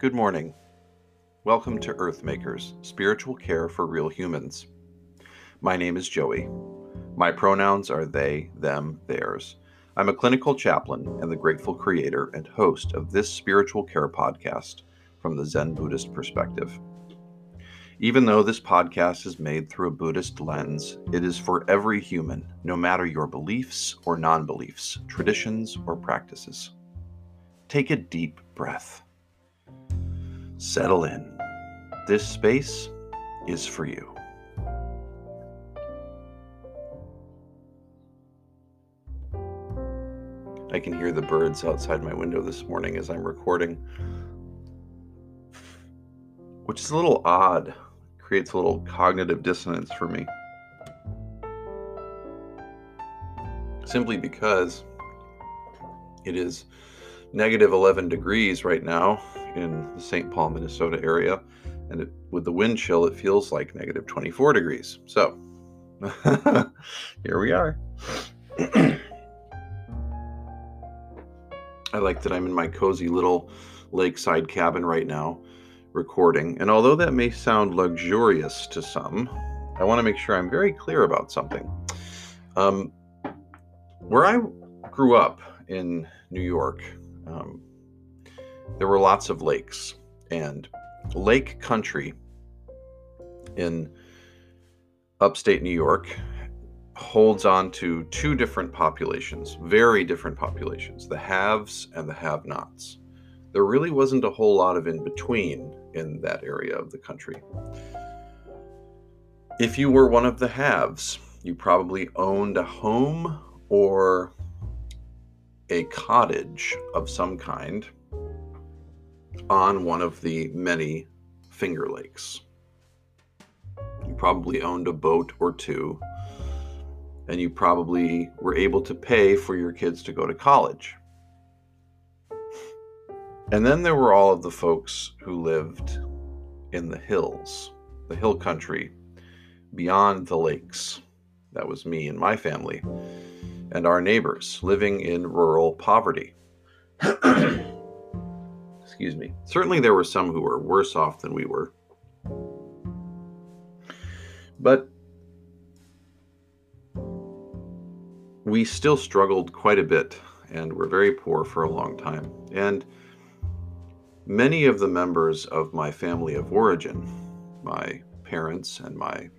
Good morning. Welcome to Earthmakers, spiritual care for real humans. My name is Joey. My pronouns are they, them, theirs. I'm a clinical chaplain and the grateful creator and host of this spiritual care podcast from the Zen Buddhist perspective. Even though this podcast is made through a Buddhist lens, it is for every human, no matter your beliefs or non beliefs, traditions or practices. Take a deep breath. Settle in. This space is for you. I can hear the birds outside my window this morning as I'm recording, which is a little odd. Creates a little cognitive dissonance for me. Simply because it is negative 11 degrees right now in the St. Paul, Minnesota area. And it, with the wind chill, it feels like negative 24 degrees. So here we are. I like that I'm in my cozy little lakeside cabin right now recording. And although that may sound luxurious to some, I want to make sure I'm very clear about something. Um, where I grew up in New York, um, there were lots of lakes, and lake country in upstate New York holds on to two different populations, very different populations the haves and the have nots. There really wasn't a whole lot of in between in that area of the country. If you were one of the haves, you probably owned a home or a cottage of some kind on one of the many Finger Lakes. You probably owned a boat or two and you probably were able to pay for your kids to go to college. And then there were all of the folks who lived in the hills, the hill country, beyond the lakes. That was me and my family, and our neighbors living in rural poverty. Excuse me. Certainly, there were some who were worse off than we were. But we still struggled quite a bit and were very poor for a long time. And many of the members of my family of origin, my parents and my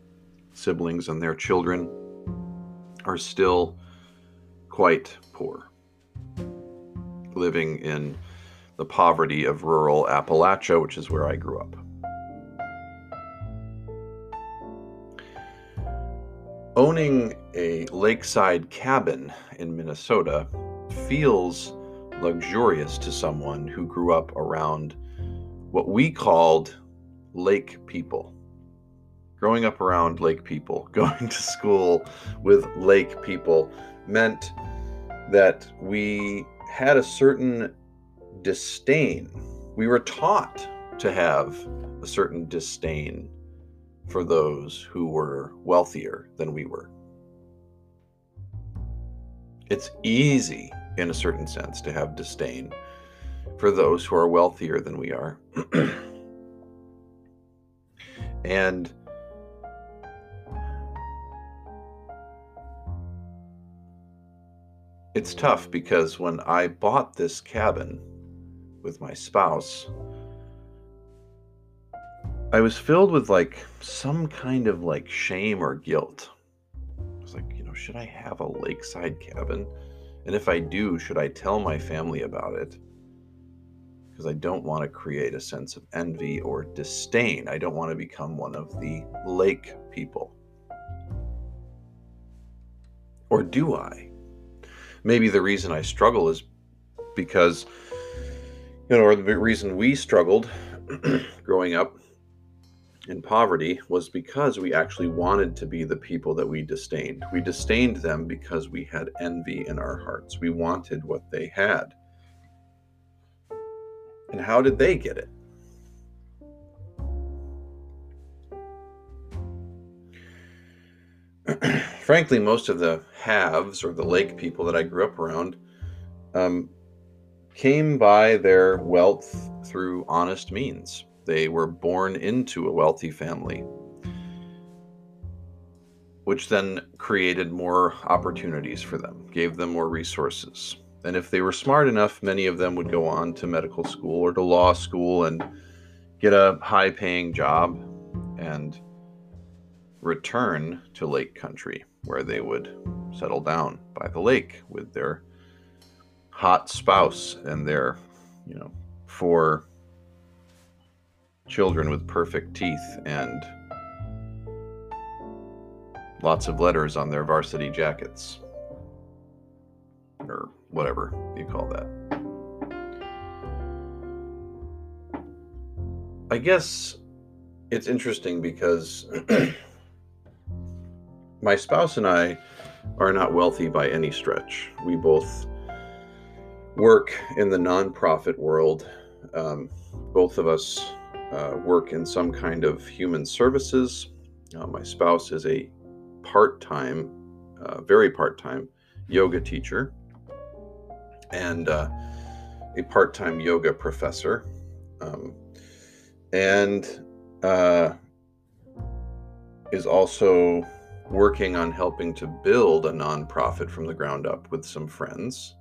siblings and their children, are still quite poor, living in the poverty of rural Appalachia, which is where I grew up. Owning a lakeside cabin in Minnesota feels luxurious to someone who grew up around what we called lake people. Growing up around lake people, going to school with lake people meant that we had a certain disdain. We were taught to have a certain disdain for those who were wealthier than we were. It's easy, in a certain sense, to have disdain for those who are wealthier than we are. and it's tough because when I bought this cabin with my spouse, I was filled with like some kind of like shame or guilt. I was like, you know, should I have a lakeside cabin? And if I do, should I tell my family about it? Because I don't want to create a sense of envy or disdain. I don't want to become one of the lake people. Or do I? Maybe the reason I struggle is because, you know, or the reason we struggled growing up in poverty was because we actually wanted to be the people that we disdained. We disdained them because we had envy in our hearts. We wanted what they had. And how did they get it? Frankly, most of the haves or the lake people that I grew up around um, came by their wealth through honest means. They were born into a wealthy family, which then created more opportunities for them, gave them more resources. And if they were smart enough, many of them would go on to medical school or to law school and get a high paying job and return to lake country where they would settle down by the lake with their hot spouse and their, you know, four children with perfect teeth and lots of letters on their varsity jackets or whatever you call that. I guess it's interesting because my spouse and I are not wealthy by any stretch. We both work in the nonprofit world. Um, both of us uh, work in some kind of human services. Uh, my spouse is a part time, uh, very part time yoga teacher and uh, a part time yoga professor. Um, and uh, is also working on helping to build a nonprofit from the ground up with some friends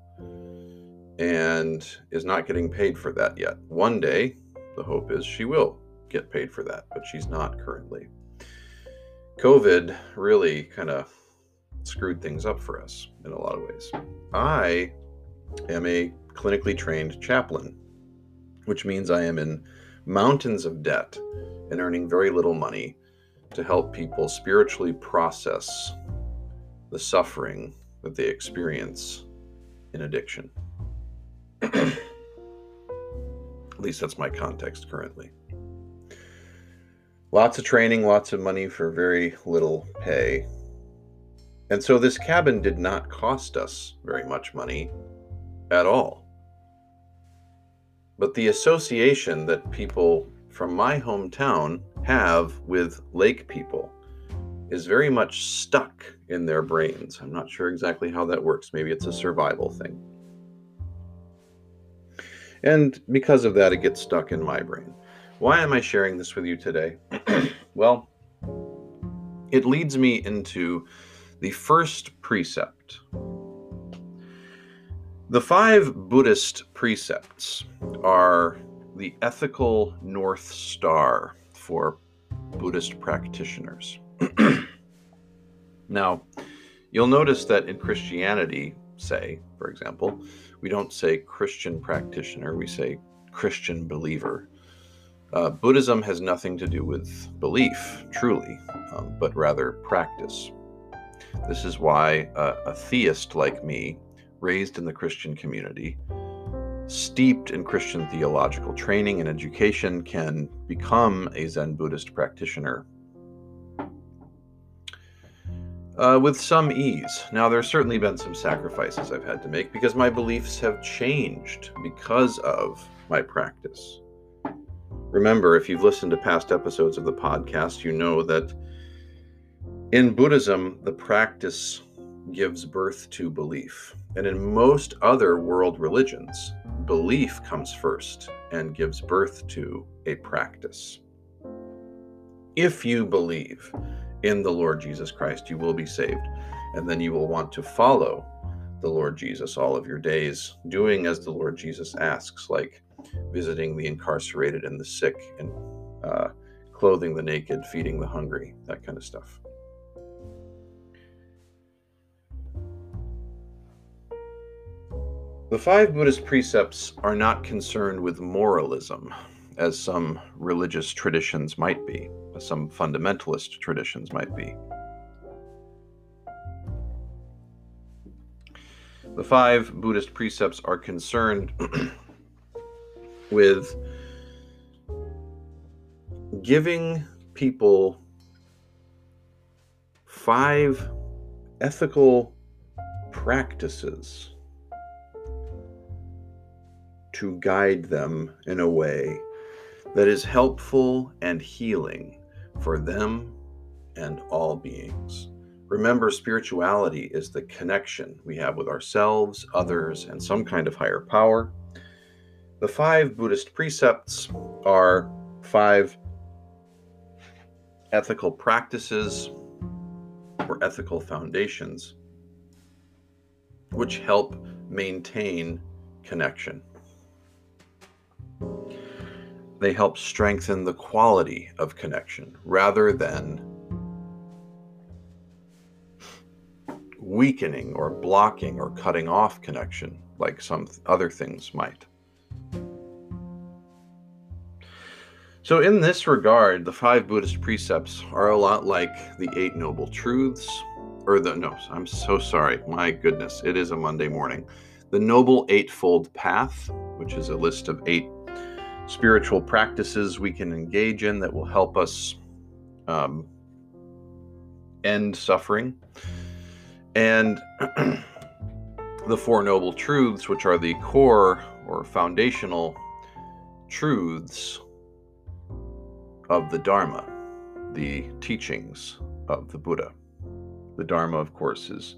and is not getting paid for that yet. One day, the hope is she will get paid for that, but she's not currently. COVID really kind of screwed things up for us in a lot of ways. I am a clinically trained chaplain, which means I am in mountains of debt and earning very little money to help people spiritually process the suffering that they experience in addiction. At least that's my context currently. Lots of training, lots of money for very little pay. And so this cabin did not cost us very much money at all. But the association that people from my hometown have with lake people is very much stuck in their brains. I'm not sure exactly how that works. Maybe it's a survival thing. And because of that, it gets stuck in my brain. Why am I sharing this with you today? well, it leads me into the first precept the five Buddhist precepts are the ethical North Star for Buddhist practitioners. now, you'll notice that in Christianity, say, for example, we don't say Christian practitioner, we say Christian believer. Uh, Buddhism has nothing to do with belief, truly, um, but rather practice. This is why uh, a theist like me raised in the Christian community, steeped in Christian theological training and education, can become a Zen Buddhist practitioner uh, with some ease. Now, there's certainly been some sacrifices I've had to make because my beliefs have changed because of my practice. Remember, if you've listened to past episodes of the podcast, you know that in Buddhism, the practice gives birth to belief. And in most other world religions, belief comes first and gives birth to a practice. If you believe in the Lord Jesus Christ, you will be saved. And then you will want to follow the Lord Jesus all of your days, doing as the Lord Jesus asks, like visiting the incarcerated and the sick, and uh, clothing the naked, feeding the hungry, that kind of stuff. The five Buddhist precepts are not concerned with moralism, as some religious traditions might be, as some fundamentalist traditions might be. The five Buddhist precepts are concerned with giving people five ethical practices to guide them in a way that is helpful and healing for them and all beings. Remember, spirituality is the connection we have with ourselves, others, and some kind of higher power. the five Buddhist precepts are five ethical practices or ethical foundations which help maintain connection. They help strengthen the quality of connection rather than weakening or blocking or cutting off connection like some other things might. So, in this regard, the five Buddhist precepts are a lot like the Eight Noble Truths, or the, no, I'm so sorry. My goodness, it is a Monday morning. The Noble Eightfold Path, which is a list of eight spiritual practices we can engage in that will help us um, end suffering. And the Four Noble Truths, which are the core or foundational truths of the Dharma, the teachings of the Buddha. The Dharma, of course, is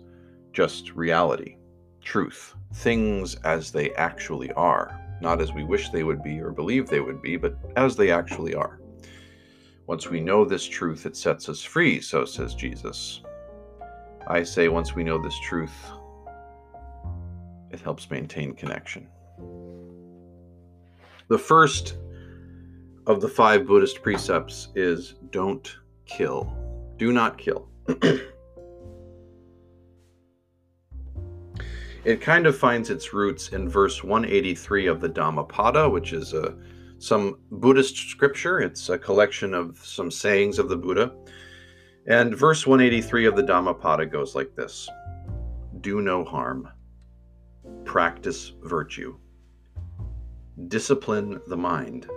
just reality, truth, things as they actually are, not as we wish they would be or believe they would be, but as they actually are. Once we know this truth, it sets us free, so says Jesus. I say, once we know this truth, it helps maintain connection. The first of the five Buddhist precepts is don't kill. Do not kill. it kind of finds its roots in verse 183 of the Dhammapada, which is a some Buddhist scripture. It's a collection of some sayings of the Buddha. And verse 183 of the Dhammapada goes like this Do no harm, practice virtue, discipline the mind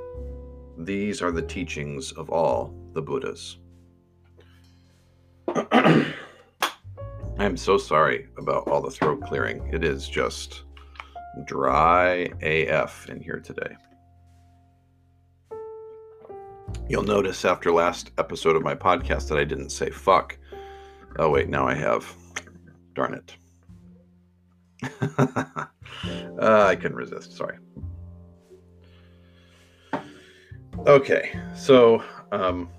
these are the teachings of all the Buddhas. I'm so sorry about all the throat clearing. It is just dry AF in here today. You'll notice after last episode of my podcast that I didn't say fuck. Oh, wait, now I have. Darn it. uh, I couldn't resist. Sorry. Okay, so um,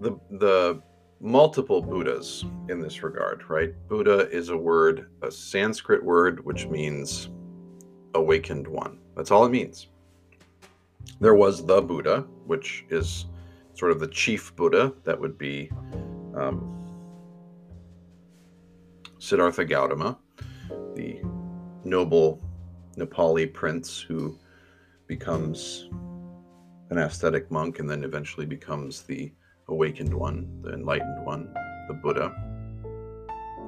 the the multiple Buddhas in this regard, right? Buddha is a word, a Sanskrit word, which means awakened one. That's all it means. There was the Buddha, which is sort of the chief Buddha. That would be um, Siddhartha Gautama, the noble Nepali prince who becomes an ascetic monk and then eventually becomes the awakened one, the enlightened one, the Buddha,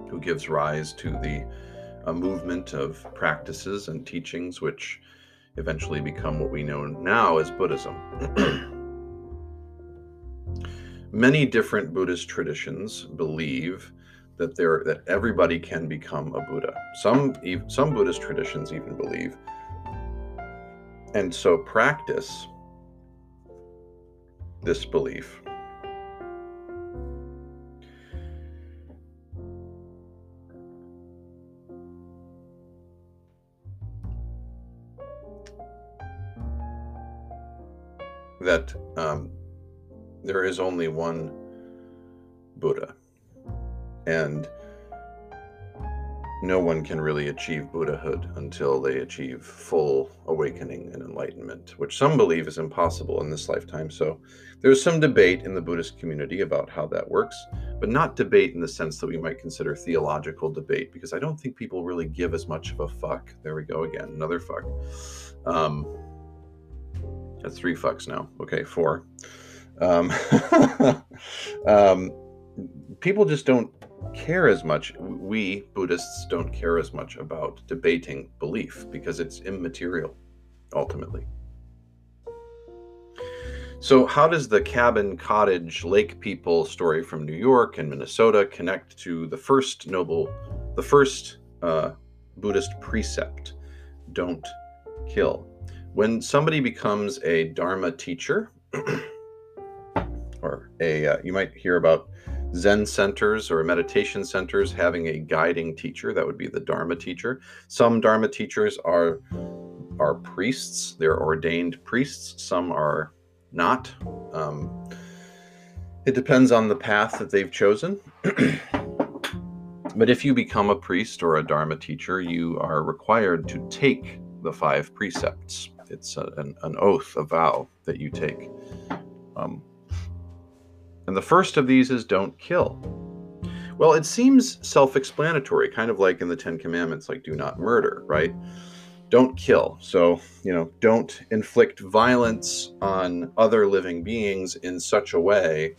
who gives rise to the a movement of practices and teachings which eventually become what we know now as Buddhism. Many different Buddhist traditions believe that there that everybody can become a Buddha. Some some Buddhist traditions even believe. And so practice this belief. That um, there is only one Buddha, and no one can really achieve Buddhahood until they achieve full awakening and enlightenment, which some believe is impossible in this lifetime. So there's some debate in the Buddhist community about how that works, but not debate in the sense that we might consider theological debate, because I don't think people really give as much of a fuck. There we go again, another fuck. Um, that's three fucks now. Okay, four. Um, um, people just don't care as much. We Buddhists don't care as much about debating belief because it's immaterial ultimately. So, how does the cabin, cottage, lake people story from New York and Minnesota connect to the first noble, the first uh, Buddhist precept? Don't kill. When somebody becomes a Dharma teacher, or a, uh, you might hear about Zen centers or meditation centers having a guiding teacher. That would be the Dharma teacher. Some Dharma teachers are are priests, they're ordained priests, some are not. Um, it depends on the path that they've chosen. but if you become a priest or a Dharma teacher, you are required to take the five precepts. It's a, an, an, oath, a vow that you take. Um, and the first of these is don't kill. Well, it seems self explanatory, kind of like in the Ten Commandments, like do not murder, right? Don't kill. So, you know, don't inflict violence on other living beings in such a way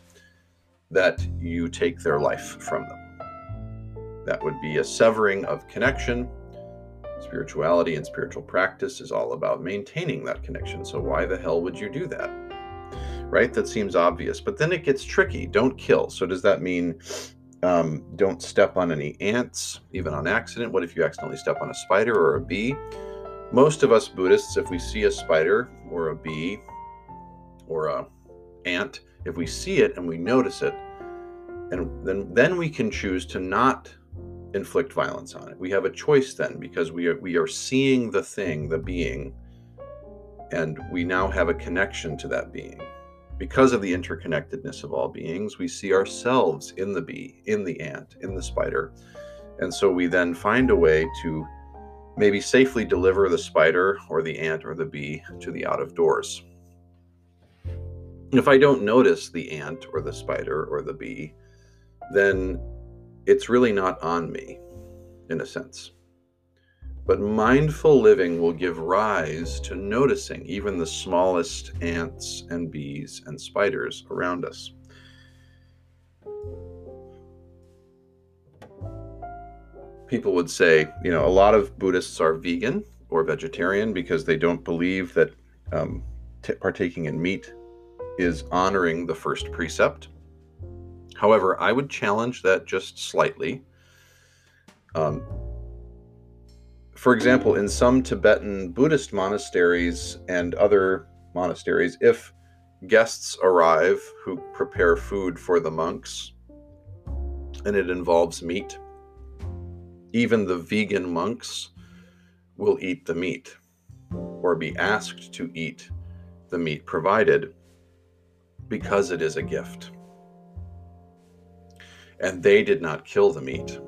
that you take their life from them. That would be a severing of connection. Spirituality and spiritual practice is all about maintaining that connection. So, why the hell would you do that? Right? That seems obvious. But then it gets tricky. Don't kill. So, does that mean um, don't step on any ants, even on accident? What if you accidentally step on a spider or a bee? Most of us Buddhists, if we see a spider or a bee or a ant, if we see it and we notice it, and then then we can choose to not inflict violence on it. We have a choice then because we are we are seeing the thing, the being, and we now have a connection to that being. Because of the interconnectedness of all beings, we see ourselves in the bee, in the ant, in the spider. And so we then find a way to maybe safely deliver the spider or the ant or the bee to the out of doors. If I don't notice the ant or the spider or the bee, then it's really not on me, in a sense. But mindful living will give rise to noticing even the smallest ants and bees and spiders around us. People would say, you know, a lot of Buddhists are vegan or vegetarian because they don't believe that um, t- partaking in meat is honoring the first precept. However, I would challenge that just slightly. Um, for example, in some Tibetan Buddhist monasteries and other monasteries, if guests arrive who prepare food for the monks and it involves meat, even the vegan monks will eat the meat or be asked to eat the meat provided because it is a gift and they did not kill the meat.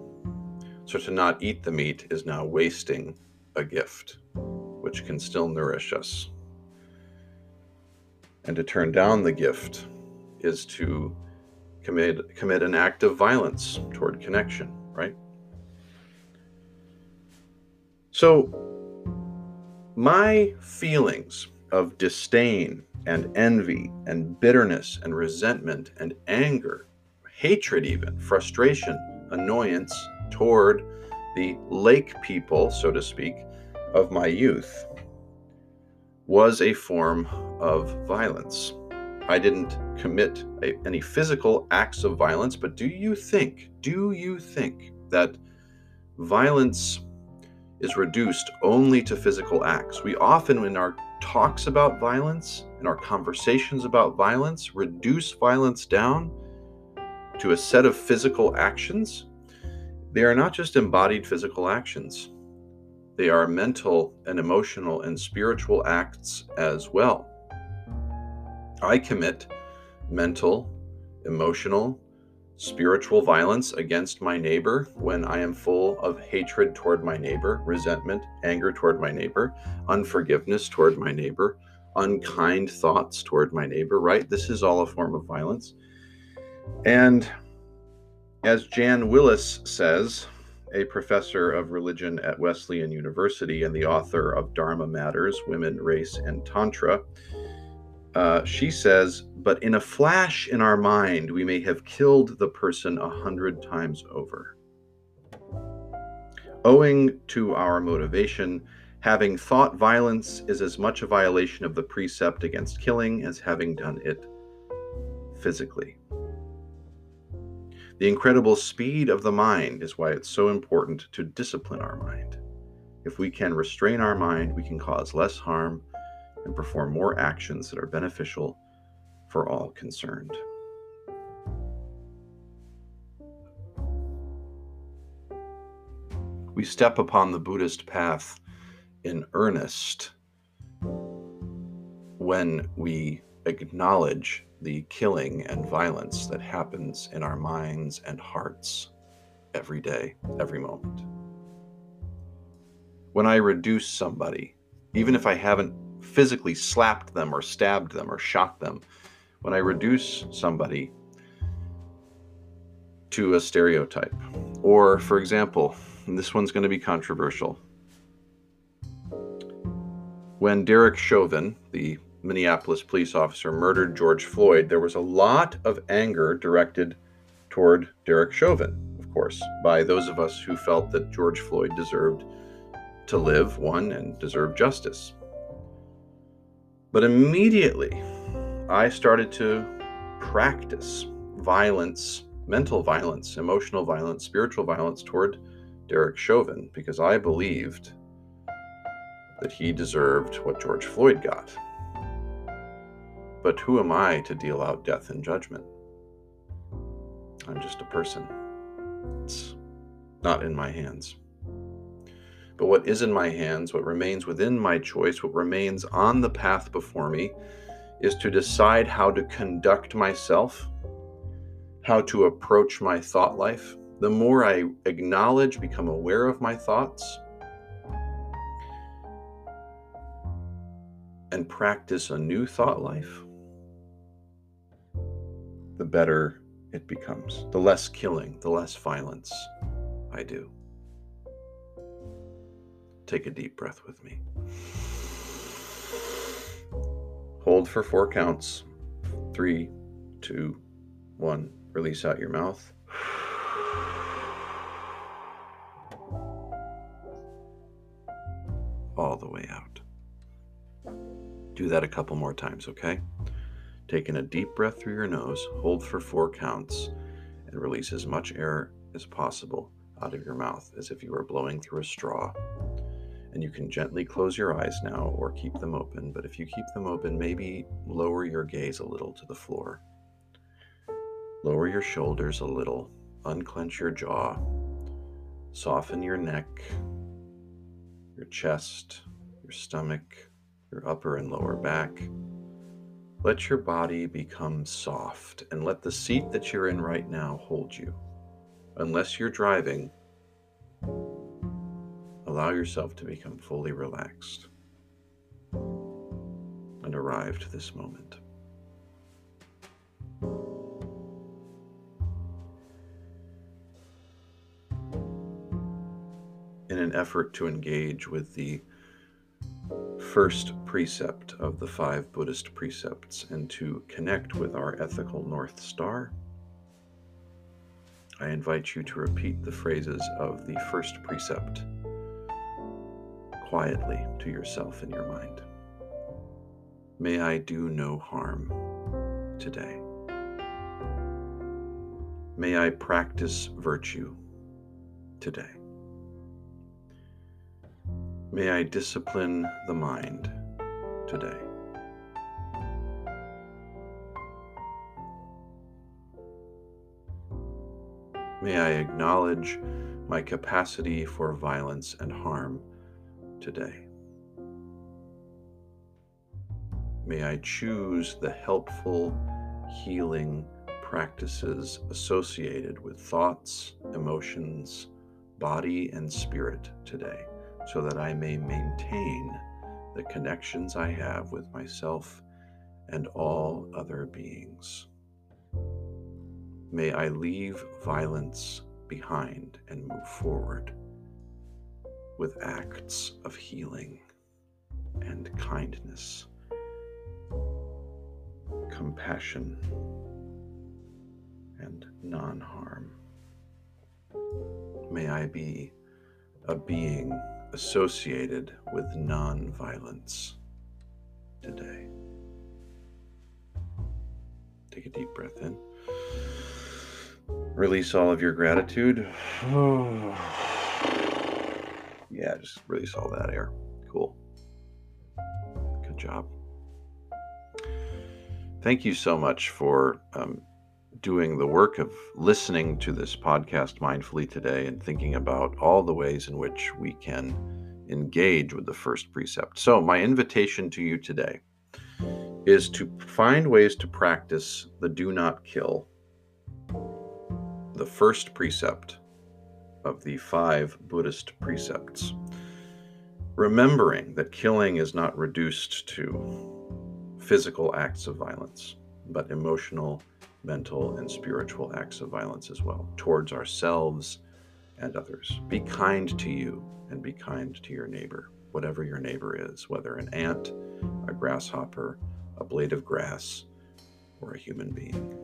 So to not eat the meat is now wasting a gift, which can still nourish us. And to turn down the gift is to commit, commit an act of violence toward connection, right? So, my feelings of disdain and envy and bitterness and resentment and anger hatred, even frustration, annoyance toward the lake people, so to speak, of my youth was a form of violence. I didn't commit a, any physical acts of violence, but do you think, do you think that violence is reduced only to physical acts? We often, in our talks about violence, in our conversations about violence, reduce violence down to a set of physical actions, they are not just embodied physical actions, they are mental and emotional and spiritual acts as well. I commit mental, emotional, spiritual violence against my neighbor when I am full of hatred toward my neighbor, resentment, anger toward my neighbor, unforgiveness toward my neighbor, unkind thoughts toward my neighbor, right? This is all a form of violence. And as Jan Willis says, a professor of religion at Wesleyan University and the author of Dharma Matters Women, Race, and Tantra, uh, she says, But in a flash in our mind, we may have killed the person a hundred times over. Owing to our motivation, having thought violence is as much a violation of the precept against killing as having done it physically. The incredible speed of the mind is why it's so important to discipline our mind. If we can restrain our mind, we can cause less harm and perform more actions that are beneficial for all concerned. We step upon the Buddhist path in earnest when we acknowledge the killing and violence that happens in our minds and hearts every day, every moment. When I reduce somebody, even if I haven't physically slapped them or stabbed them or shot them, when I reduce somebody to a stereotype, or for example, this one's going to be controversial. When Derek Chauvin, the Minneapolis police officer, murdered George Floyd, there was a lot of anger directed toward Derek Chauvin, of course, by those of us who felt that George Floyd deserved to live, one, and deserved justice. But immediately, I started to practice violence, mental violence, emotional violence, spiritual violence toward Derek Chauvin because I believed that he deserved what George Floyd got. But who am I to deal out death and judgment? I'm just a person. It's not in my hands. But what is in my hands, what remains within my choice, what remains on the path before me, is to decide how to conduct myself, how to approach my thought life. The more I acknowledge, become aware of my thoughts, and practice a new thought life, better it becomes. The less killing, the less violence I do. Take a deep breath with me. Hold for four counts. Three, two, one. Release out your mouth. All the way out. Do that a couple more times, okay? Taking a deep breath through your nose, hold for four counts, and release as much air as possible out of your mouth as if you were blowing through a straw and you can gently close your eyes now or keep them open. But if you keep them open, maybe lower your gaze a little to the floor. Lower your shoulders a little, unclench your jaw, soften your neck, your chest, your stomach, your upper and lower back. Let your body become soft and let the seat that you're in right now hold you. Unless you're driving, allow yourself to become fully relaxed and arrive to this moment. In an effort to engage with the first precept of the five Buddhist precepts and to connect with our ethical North Star, I invite you to repeat the phrases of the first precept quietly to yourself in your mind. May I do no harm today. May I practice virtue today. May I discipline the mind today. May I acknowledge my capacity for violence and harm today. May I choose the helpful, healing practices associated with thoughts, emotions, body, and spirit today, so that I may maintain the connections I have with myself and all other beings. May I leave violence behind and move forward with acts of healing and kindness, compassion, and non harm. May I be a being associated with non violence today. Take a deep breath in. Release all of your gratitude. yeah, just release all that air. Cool. Good job. Thank you so much for um, doing the work of listening to this podcast mindfully today and thinking about all the ways in which we can engage with the first precept. So, my invitation to you today is to find ways to practice the do not kill, the first precept of the five Buddhist precepts. Remembering that killing is not reduced to physical acts of violence, but emotional, mental, and spiritual acts of violence as well, towards ourselves and others. Be kind to you and be kind to your neighbor, whatever your neighbor is, whether an ant, a grasshopper, a blade of grass, or a human being.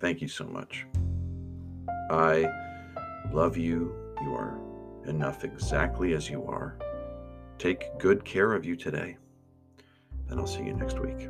Thank you so much. I love you. You are enough exactly as you are. Take good care of you today, and I'll see you next week.